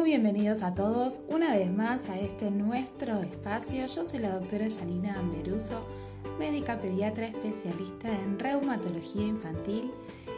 Muy bienvenidos a todos una vez más a este nuestro espacio. Yo soy la doctora Janina Meruso, médica pediatra especialista en reumatología infantil.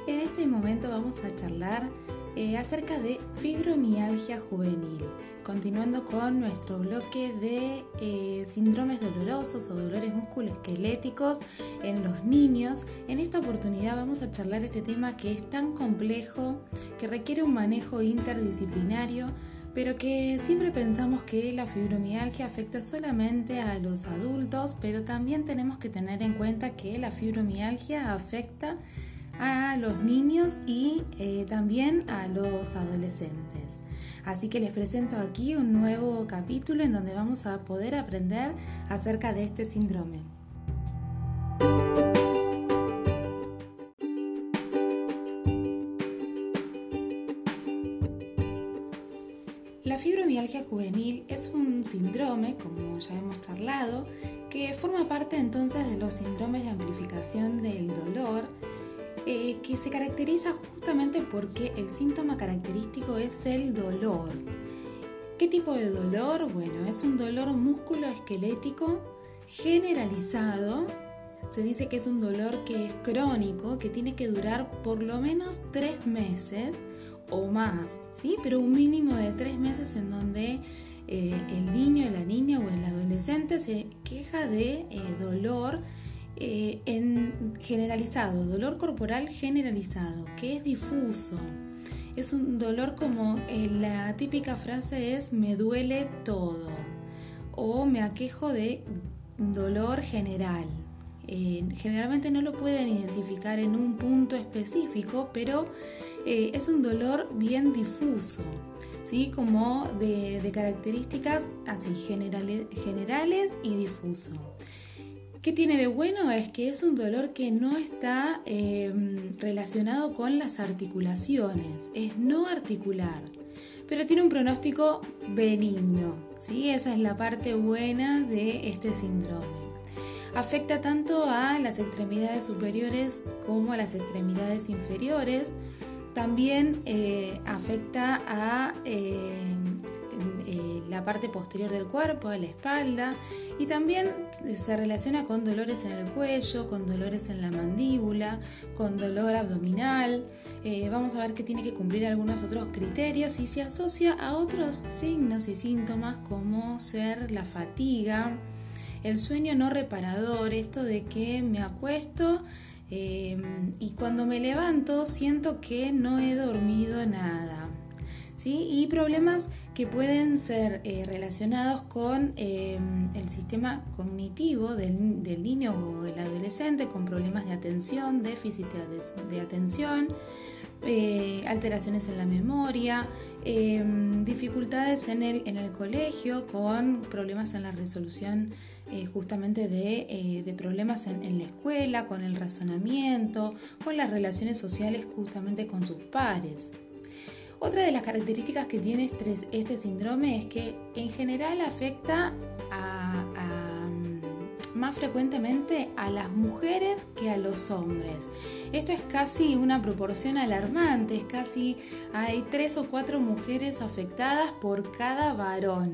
En este momento vamos a charlar eh, acerca de fibromialgia juvenil, continuando con nuestro bloque de eh, síndromes dolorosos o dolores musculoesqueléticos en los niños. En esta oportunidad vamos a charlar este tema que es tan complejo, que requiere un manejo interdisciplinario, pero que siempre pensamos que la fibromialgia afecta solamente a los adultos, pero también tenemos que tener en cuenta que la fibromialgia afecta a los niños y eh, también a los adolescentes. Así que les presento aquí un nuevo capítulo en donde vamos a poder aprender acerca de este síndrome. Juvenil es un síndrome, como ya hemos charlado, que forma parte entonces de los síndromes de amplificación del dolor eh, que se caracteriza justamente porque el síntoma característico es el dolor. ¿Qué tipo de dolor? Bueno, es un dolor musculoesquelético generalizado. Se dice que es un dolor que es crónico, que tiene que durar por lo menos tres meses o más, ¿sí? Pero un mínimo de tres meses en donde eh, el niño, la niña o el adolescente se queja de eh, dolor eh, en generalizado, dolor corporal generalizado, que es difuso. Es un dolor como la típica frase es me duele todo o me aquejo de dolor general. Generalmente no lo pueden identificar en un punto específico, pero es un dolor bien difuso, ¿sí? como de, características así generales, generales y difuso. ¿Qué tiene de bueno? Es que es un dolor que no está em, relacionado con las articulaciones, es no articular, pero tiene un pronóstico benigno, ¿sí? Esa es la parte buena de este síndrome. Afecta tanto a las extremidades superiores como a las extremidades inferiores. También eh, afecta a em, eh, la parte posterior del cuerpo, a la espalda, y también se relaciona con dolores en el cuello, con dolores en la mandíbula, con dolor abdominal. Eh, vamos a ver que tiene que cumplir algunos otros criterios y se asocia a otros signos y síntomas como ser la fatiga, el sueño no reparador, esto de que me acuesto eh, y cuando me levanto siento que no he dormido nada y problemas que pueden ser eh, relacionados con em, el sistema cognitivo del, niño o del adolescente, con problemas de atención, déficit de, atención, eh, alteraciones en la memoria, em, dificultades en el, en el colegio, con problemas en la resolución eh, justamente de, de problemas en, en, la escuela, con el razonamiento, con las relaciones sociales justamente con sus pares. Otra de las características que tiene este, este síndrome es que en general afecta mm, más frecuentemente a las mujeres que a los hombres. Esto es casi una proporción alarmante, es casi hay tres o cuatro mujeres afectadas por cada varón.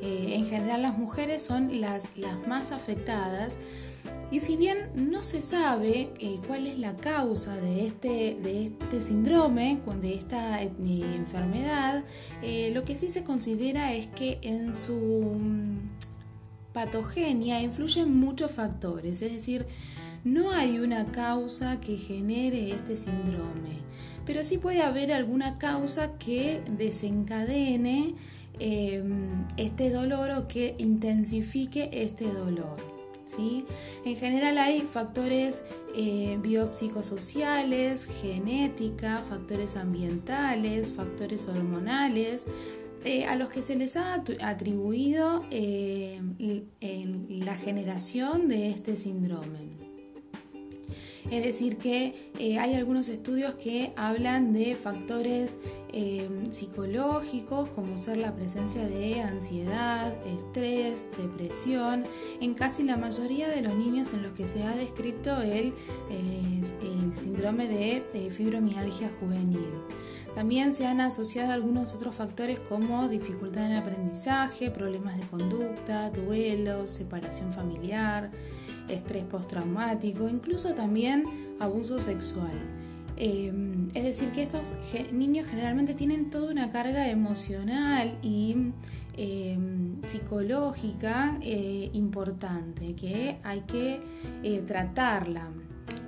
Eh, en general las mujeres son las, más afectadas. Y si bien no se sabe eh, cuál es la causa de este, este síndrome, de esta eh, enfermedad, lo que sí se considera es que en su mm, patogenia influyen muchos factores, es decir, no hay una causa que genere este síndrome, pero sí puede haber alguna causa que desencadene este dolor o que intensifique este dolor. En general hay factores eh, biopsicosociales, genética, factores ambientales, factores hormonales, eh, a los que se les ha atribuido eh, la generación de este síndrome. Es decir, que eh, hay algunos estudios que hablan de factores em, psicológicos como ser la presencia de ansiedad, estrés, depresión, en casi la mayoría de los niños en los que se ha descrito el, el síndrome de fibromialgia juvenil. También se han asociado algunos otros factores como dificultad en aprendizaje, problemas de conducta, duelos, separación familiar, estrés postraumático, incluso también abuso sexual. Em, es decir, que estos niños generalmente tienen toda una carga emocional y em, psicológica eh, importante que hay que eh, tratarla.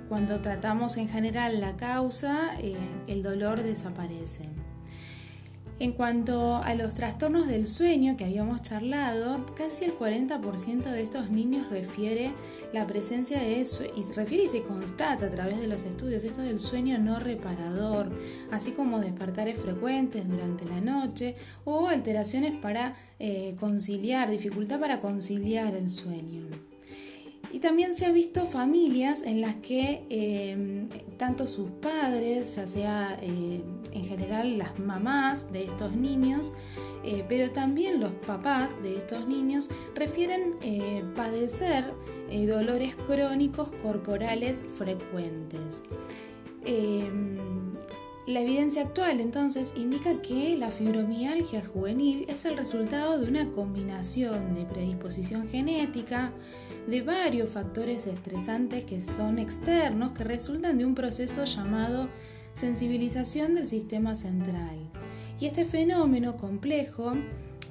Cuando tratamos en general la causa, eh, el dolor desaparece. En cuanto a los trastornos del sueño que habíamos charlado, casi el 40% de estos niños refiere la presencia de eso y refiere y se constata a través de los estudios esto del sueño no reparador, así como despertares frecuentes durante la noche o alteraciones para eh, conciliar, dificultad para conciliar el sueño. También se ha visto familias en las que eh, tanto sus padres, ya sea eh, en general las mamás de estos niños, eh, pero también los papás de estos niños refieren padecer dolores crónicos corporales frecuentes. La evidencia actual entonces indica que la fibromialgia juvenil es el resultado de una combinación de predisposición genética, de varios factores estresantes que son externos, que resultan de un proceso llamado sensibilización del sistema central. Y este fenómeno complejo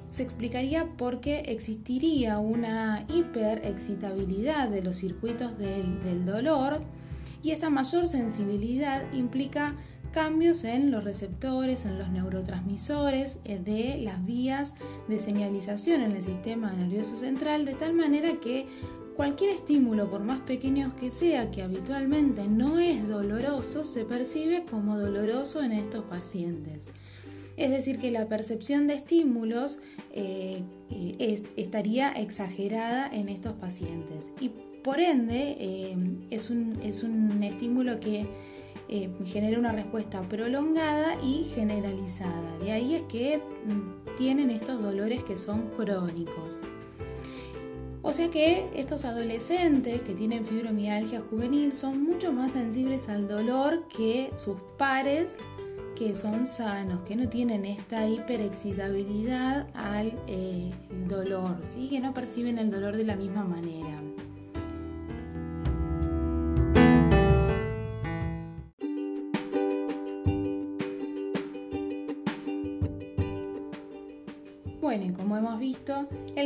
se explicaría porque existiría una hiperexcitabilidad de los circuitos del, del dolor y esta mayor sensibilidad implica cambios en los receptores, en los neurotransmisores eh, de las vías de señalización en el sistema nervioso central, de tal manera que cualquier estímulo, por más pequeño que sea, que habitualmente no es doloroso, se percibe como doloroso en estos pacientes. Es decir, que la percepción de estímulos eh, eh, estaría exagerada en estos pacientes y por ende es, un, es un estímulo que eh, genera una respuesta prolongada y generalizada. De ahí es que mm, tienen estos dolores que son crónicos. O sea que estos adolescentes que tienen fibromialgia juvenil son mucho más sensibles al dolor que sus pares que son sanos, que no tienen esta hiperexcitabilidad al eh, dolor, ¿sí? que no perciben el dolor de la misma manera.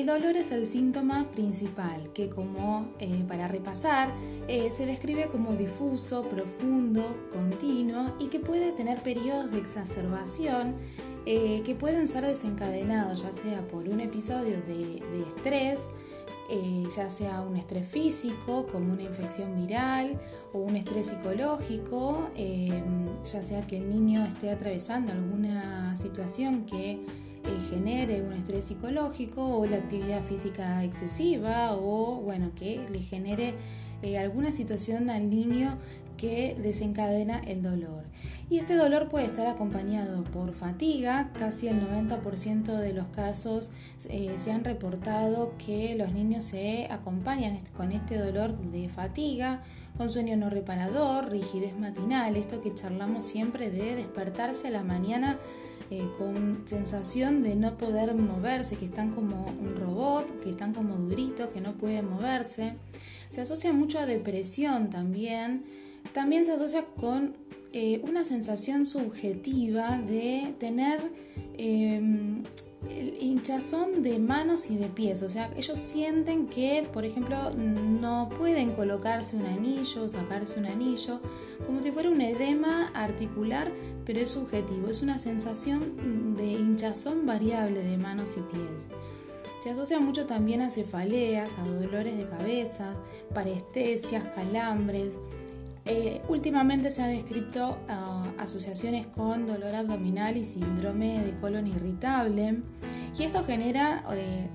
El dolor es el síntoma principal, que como eh, para repasar, eh, se describe como difuso, profundo, continuo y que puede tener periodos de exacerbación eh, que pueden ser desencadenados ya sea por un episodio de, estrés, ya sea un estrés físico como una infección viral o un estrés psicológico, ya sea que el niño esté atravesando alguna situación que genere un estrés psicológico o la actividad física excesiva o bueno que le genere eh, alguna situación al niño que desencadena el dolor. Y este dolor puede estar acompañado por fatiga, casi el 90% de los casos eh, se han reportado que los niños se acompañan con este dolor de fatiga, con sueño no reparador, rigidez matinal, esto que charlamos siempre de despertarse a la mañana eh, con sensación de no poder moverse, que están como un robot, que están como duritos, que no pueden moverse. Se asocia mucho a depresión también. También se asocia con eh, una sensación subjetiva de tener em, el hinchazón de manos y de pies. O sea, ellos sienten que, por ejemplo, no pueden colocarse un anillo, sacarse un anillo, como si fuera un edema articular, pero es subjetivo. Es una sensación de hinchazón variable de manos y pies. Se asocia mucho también a cefaleas, a dolores de cabeza, parestesias, calambres. Eh, últimamente se han descrito ah, asociaciones con dolor abdominal y síndrome de colon irritable y esto genera, eh,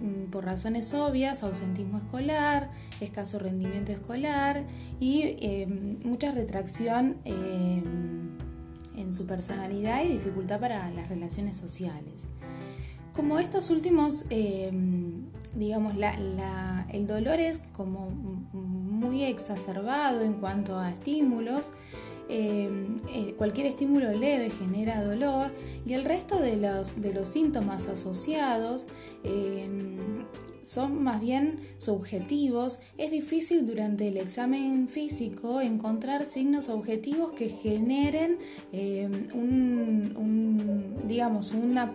mm, por razones obvias, ausentismo escolar, escaso rendimiento escolar y eh, mucha retracción en su personalidad y dificultad para las relaciones sociales. Como estos últimos, digamos, el dolor es como muy exacerbado en cuanto a estímulos, cualquier estímulo leve genera dolor y el resto de los, de los síntomas asociados son más bien subjetivos, es difícil durante el examen físico encontrar signos objetivos que generen eh, un, digamos, una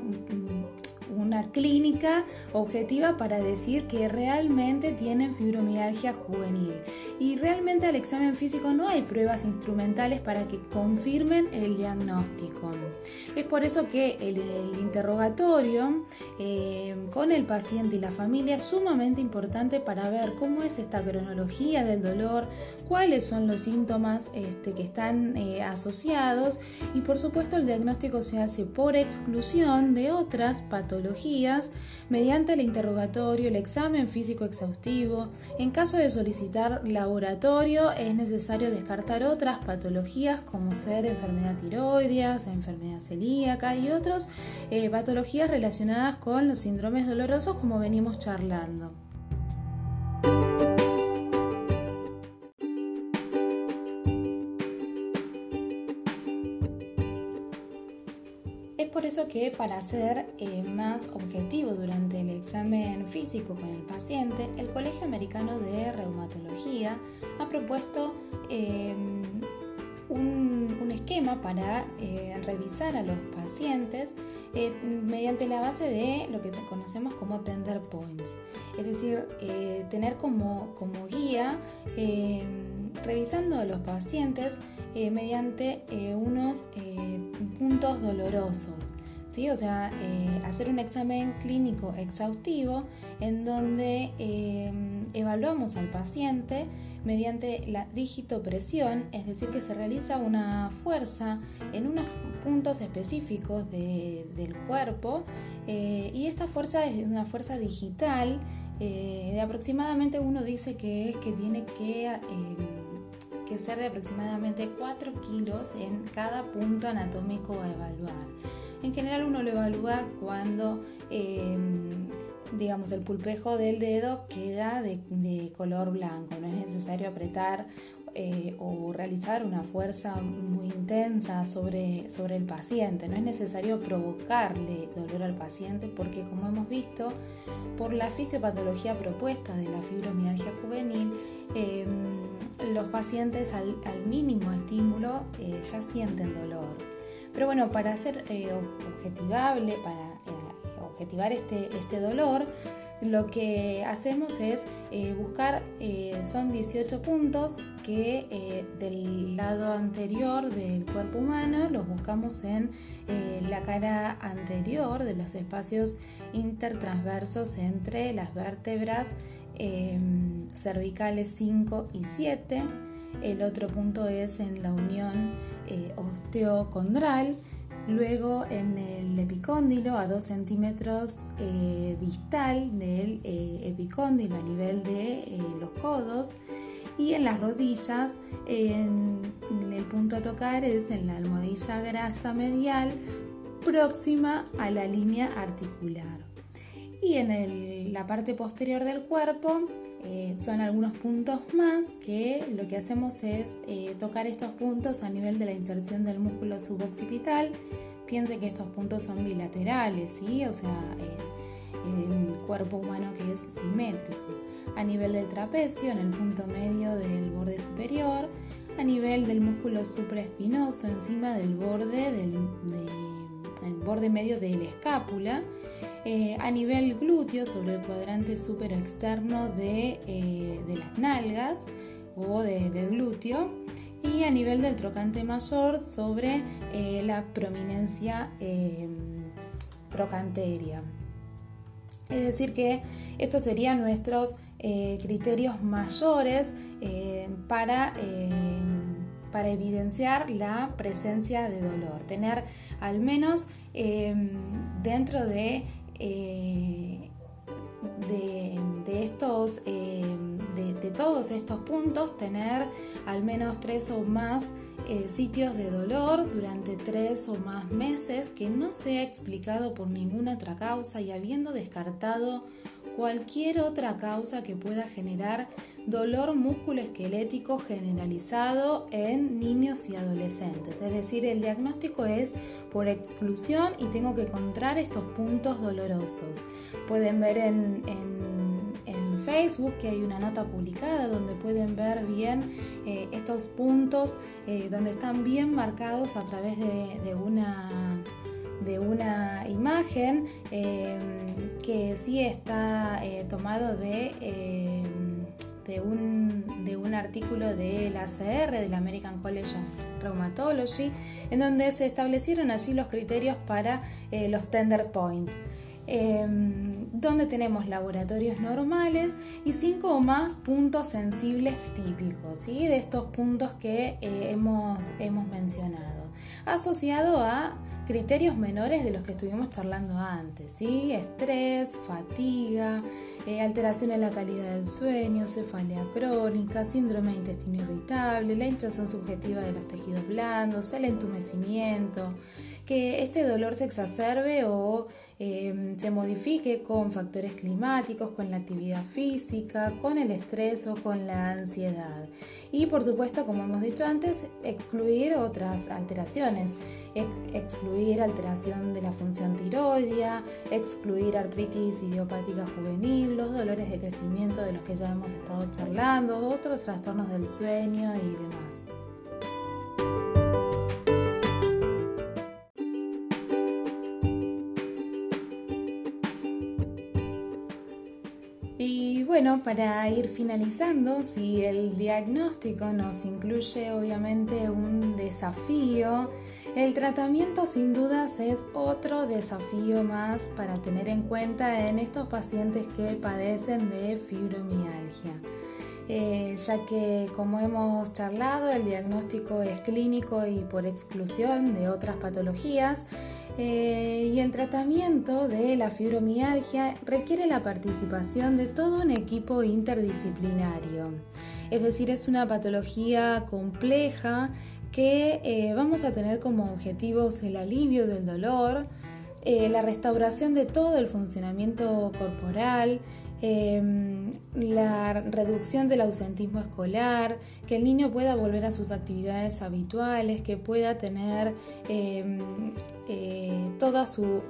una clínica objetiva para decir que realmente tienen fibromialgia juvenil. Y realmente al examen físico no hay pruebas instrumentales para que confirmen el diagnóstico. Es por eso que el, interrogatorio eh, con el paciente y la familia es sumamente importante para ver cómo es esta cronología del dolor, cuáles son los síntomas este, que están eh, asociados y por supuesto el diagnóstico se hace por exclusión de otras patologías mediante el interrogatorio, el examen físico exhaustivo. En caso de solicitar laboratorio es necesario descartar otras patologías como ser enfermedad tiroidea, enfermedad celíaca y otras eh, patologías relacionadas con los síndromes dolorosos como venimos charlando. Que para ser eh, más objetivo durante el examen físico con el paciente, el Colegio Americano de Reumatología ha propuesto em, un, esquema para eh, revisar a los pacientes eh, mediante la base de lo que conocemos como tender points, es decir, tener como, como guía em, revisando a los pacientes mediante unos puntos dolorosos. ¿Sí? O sea, eh, hacer un examen clínico exhaustivo en donde eh, evaluamos al paciente mediante la digitopresión, es decir, que se realiza una fuerza en unos puntos específicos del cuerpo eh, y esta fuerza es una fuerza digital de aproximadamente uno dice que es que tiene que que ser de aproximadamente 4 kilos en cada punto anatómico a evaluar. En general uno lo evalúa cuando, em, digamos, el pulpejo del dedo queda de, color blanco, no es necesario apretar eh, o realizar una fuerza muy intensa sobre, sobre el paciente. No es necesario provocarle dolor al paciente porque, como hemos visto, por la fisiopatología propuesta de la fibromialgia juvenil, em, los pacientes al, mínimo estímulo eh, ya sienten dolor. Pero bueno, para hacer eh, objetivable, para eh, objetivar este, este, dolor, lo que hacemos es buscar, son 18 puntos que del lado anterior del cuerpo humano los buscamos en la cara anterior de los espacios intertransversos entre las vértebras Em, cervicales 5 y 7. El otro punto es en la unión eh, osteocondral. Luego en el epicóndilo a 2 centímetros eh, distal del eh, epicóndilo a nivel de los codos. Y en las rodillas, en el punto a tocar es en la almohadilla grasa medial próxima a la línea articular. Y en la parte posterior del cuerpo eh, son algunos puntos más que lo que hacemos es eh, tocar estos puntos a nivel de la inserción del músculo suboccipital. Piense que estos puntos son bilaterales, ¿sí? o sea, el cuerpo humano que es simétrico. A nivel del trapecio, en el punto medio del borde superior, a nivel del músculo supraespinoso, encima del borde, del, borde medio de la escápula eh, a nivel glúteo sobre el cuadrante super externo de, eh, las nalgas o del glúteo y a nivel del trocante mayor sobre eh, la prominencia trocanteria. Es decir que estos serían nuestros criterios mayores para para evidenciar la presencia de dolor, tener al menos dentro de eh, de, estos, de, todos estos puntos, tener al menos tres o más eh, sitios de dolor durante tres o más meses que no sea explicado por ninguna otra causa y habiendo descartado cualquier otra causa que pueda generar dolor musculoesquelético generalizado en niños y adolescentes. Es decir, el diagnóstico es por exclusión y tengo que encontrar estos puntos dolorosos. Pueden ver en, Facebook que hay una nota publicada donde pueden ver bien eh, estos puntos eh, donde están bien marcados a través de, una de una imagen eh, que sí está tomado de de un, de un artículo del ACR, del American College of Rheumatology, en donde se establecieron allí los criterios para los tender points. Em, donde tenemos laboratorios normales y cinco o más puntos sensibles típicos, ¿sí? de estos puntos que eh, hemos, hemos mencionado, asociado a criterios menores de los que estuvimos charlando antes, ¿sí? estrés, fatiga, eh, alteración en la calidad del sueño, cefalea crónica, síndrome de intestino irritable, la hinchazón subjetiva de los tejidos blandos, el entumecimiento, que este dolor se exacerbe o em, se modifique con factores climáticos, con la actividad física, con el estrés o con la ansiedad. Y por supuesto, como hemos dicho antes, excluir otras alteraciones excluir alteración de la función tiroidea, excluir artritis idiopática juvenil, los dolores de crecimiento de los que ya hemos estado charlando, otros trastornos del sueño y demás. Para ir finalizando, si el diagnóstico nos incluye obviamente un desafío, el tratamiento sin dudas es otro desafío más para tener en cuenta en estos pacientes que padecen de fibromialgia. Eh, ya que como hemos charlado el diagnóstico es clínico y por exclusión de otras patologías eh, y el tratamiento de la fibromialgia requiere la participación de todo un equipo interdisciplinario. Es decir, es una patología compleja que eh, vamos a tener como objetivos el alivio del dolor, eh, la restauración de todo el funcionamiento corporal, em, la reducción del ausentismo escolar, que el niño pueda volver a sus actividades habituales, que pueda tener em, eh, toda su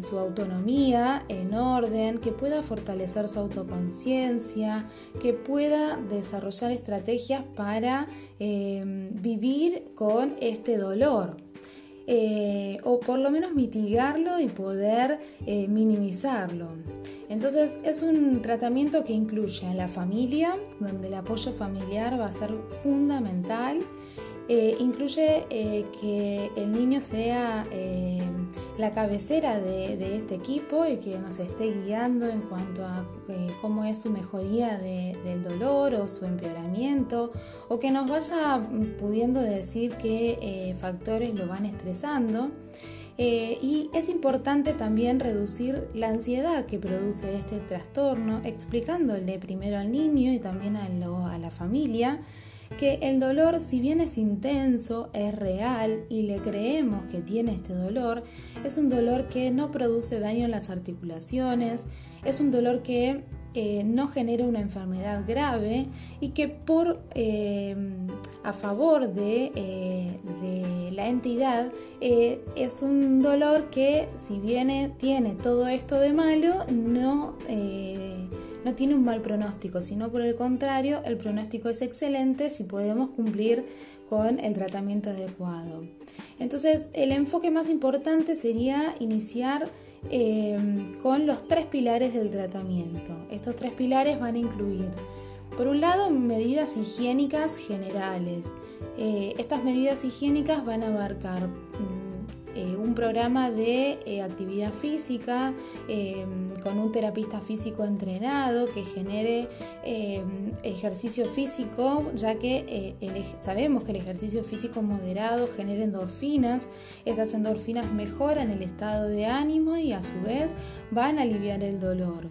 su autonomía, en orden, que pueda fortalecer su autoconciencia, que pueda desarrollar estrategias para em, vivir con este dolor. Eh, o por lo menos mitigarlo y poder eh, minimizarlo. Entonces es un tratamiento que incluye a la familia, donde el apoyo familiar va a ser fundamental eh, incluye que el niño sea la cabecera de, este equipo y que nos esté guiando en cuanto a cómo es su mejoría del dolor o su empeoramiento o que nos vaya pudiendo decir qué factores lo van estresando. y es importante también reducir la ansiedad que produce este trastorno, explicándole primero al niño y también a la familia que el dolor, si bien es intenso, es real y le creemos que tiene este dolor, es un dolor que no produce daño en las articulaciones, es un dolor que eh, no genera una enfermedad grave y que por eh, a favor de, eh, de la entidad es un dolor que si bien tiene todo esto de malo no no tiene un mal pronóstico, sino por el contrario, el pronóstico es excelente si podemos cumplir con el tratamiento adecuado. Entonces, el enfoque más importante sería iniciar em, con los tres pilares del tratamiento. Estos tres pilares van a incluir, por un lado, medidas higiénicas generales. Eh, estas medidas higiénicas van a abarcar eh, un programa de eh, actividad física em, con un terapista físico entrenado que genere ejercicio físico, ya que eh, sabemos que el ejercicio físico moderado genera endorfinas, estas endorfinas mejoran el estado de ánimo y a su vez van a aliviar el dolor.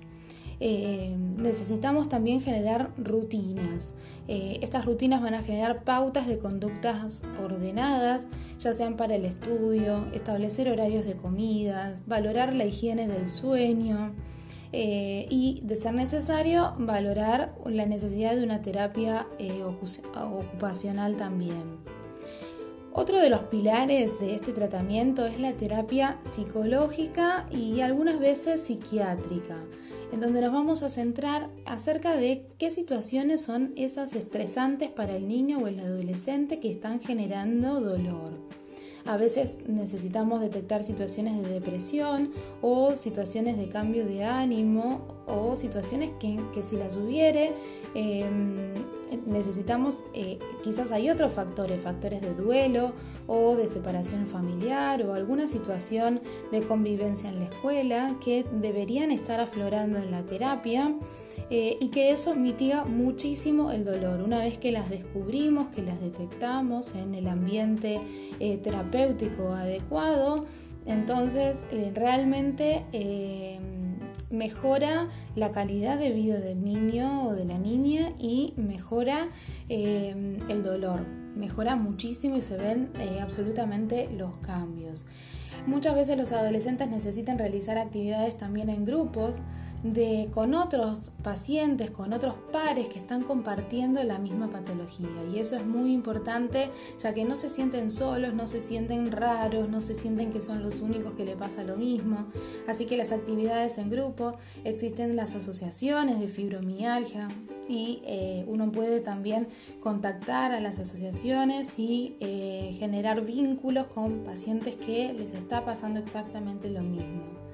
Eh, necesitamos también generar rutinas. Eh, estas rutinas van a generar pautas de conductas ordenadas, ya sean para el estudio, establecer horarios de comidas, valorar la higiene del sueño. eh, y, de ser necesario, valorar la necesidad de una terapia ocupacional también. Otro de los pilares de este tratamiento es la terapia psicológica y algunas veces psiquiátrica, en donde nos vamos a centrar acerca de qué situaciones son esas estresantes para el niño o el adolescente que están generando dolor. A veces necesitamos detectar situaciones de depresión o situaciones de cambio de ánimo o situaciones que, si las hubiere em, necesitamos, eh, quizás hay otros factores, factores de duelo o de separación familiar o alguna situación de convivencia en la escuela que deberían estar aflorando en la terapia eh, y que eso mitiga muchísimo el dolor. Una vez que las descubrimos, que las detectamos en el ambiente eh, terapéutico adecuado, entonces eh, realmente mejora la calidad de vida del niño o de la niña y mejora el dolor. Mejora muchísimo y se ven absolutamente los cambios. Muchas veces los adolescentes necesitan realizar actividades también en grupos de, con otros pacientes, con otros pares que están compartiendo la misma patología. Y eso es muy importante, ya que no se sienten solos, no se sienten raros, no se sienten que son los únicos que le pasa lo mismo. Así que las actividades en grupo, existen las asociaciones de fibromialgia y eh, uno puede también contactar a las asociaciones y eh, generar vínculos con pacientes que les está pasando exactamente lo mismo.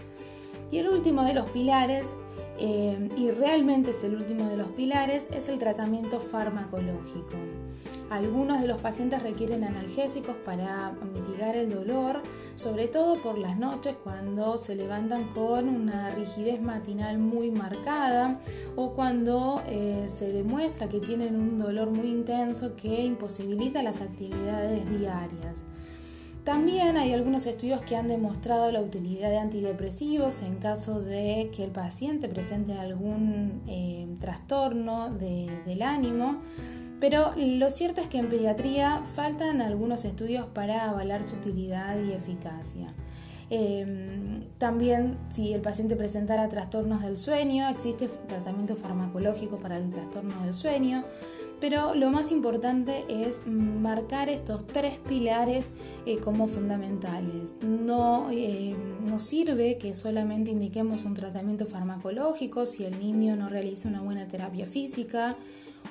Y el último de los pilares, eh, y realmente es el último de los pilares, es el tratamiento farmacológico. Algunos de los pacientes requieren analgésicos para mitigar el dolor, sobre todo por las noches cuando se levantan con una rigidez matinal muy marcada o cuando eh, se demuestra que tienen un dolor muy intenso que imposibilita las actividades diarias. También hay algunos estudios que han demostrado la utilidad de antidepresivos en caso de que el paciente presente algún eh, trastorno del ánimo, pero lo cierto es que en pediatría faltan algunos estudios para avalar su utilidad y eficacia. Em, también si el paciente presentara trastornos del sueño, existe tratamiento farmacológico para el trastorno del sueño. Pero lo más importante es marcar estos tres pilares eh, como fundamentales. No, eh, sirve que solamente indiquemos un tratamiento farmacológico si el niño no realiza una buena terapia física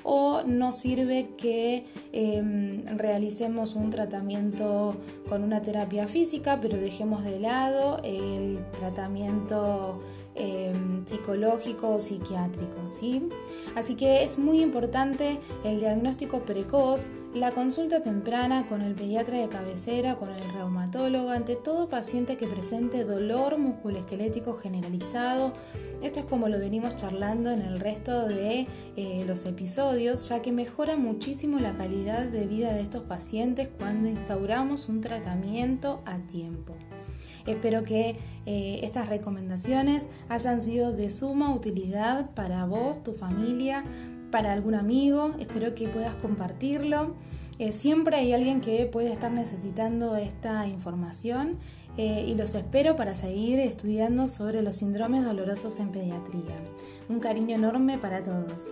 o no sirve que em, realicemos un tratamiento con una terapia física pero dejemos de lado el tratamiento Em, psicológico o psiquiátrico. ¿sí? Así que es muy importante el diagnóstico precoz, la consulta temprana con el pediatra de cabecera, con el reumatólogo, ante todo paciente que presente dolor musculoesquelético generalizado. Esto es como lo venimos charlando en el resto de eh, los episodios, ya que mejora muchísimo la calidad de vida de estos pacientes cuando instauramos un tratamiento a tiempo. Espero que eh, estas recomendaciones hayan sido de suma utilidad para vos, tu familia, para algún amigo. Espero que puedas compartirlo. Eh, siempre hay alguien que puede estar necesitando esta información eh, y los espero para seguir estudiando sobre los síndromes dolorosos en pediatría. Un cariño enorme para todos.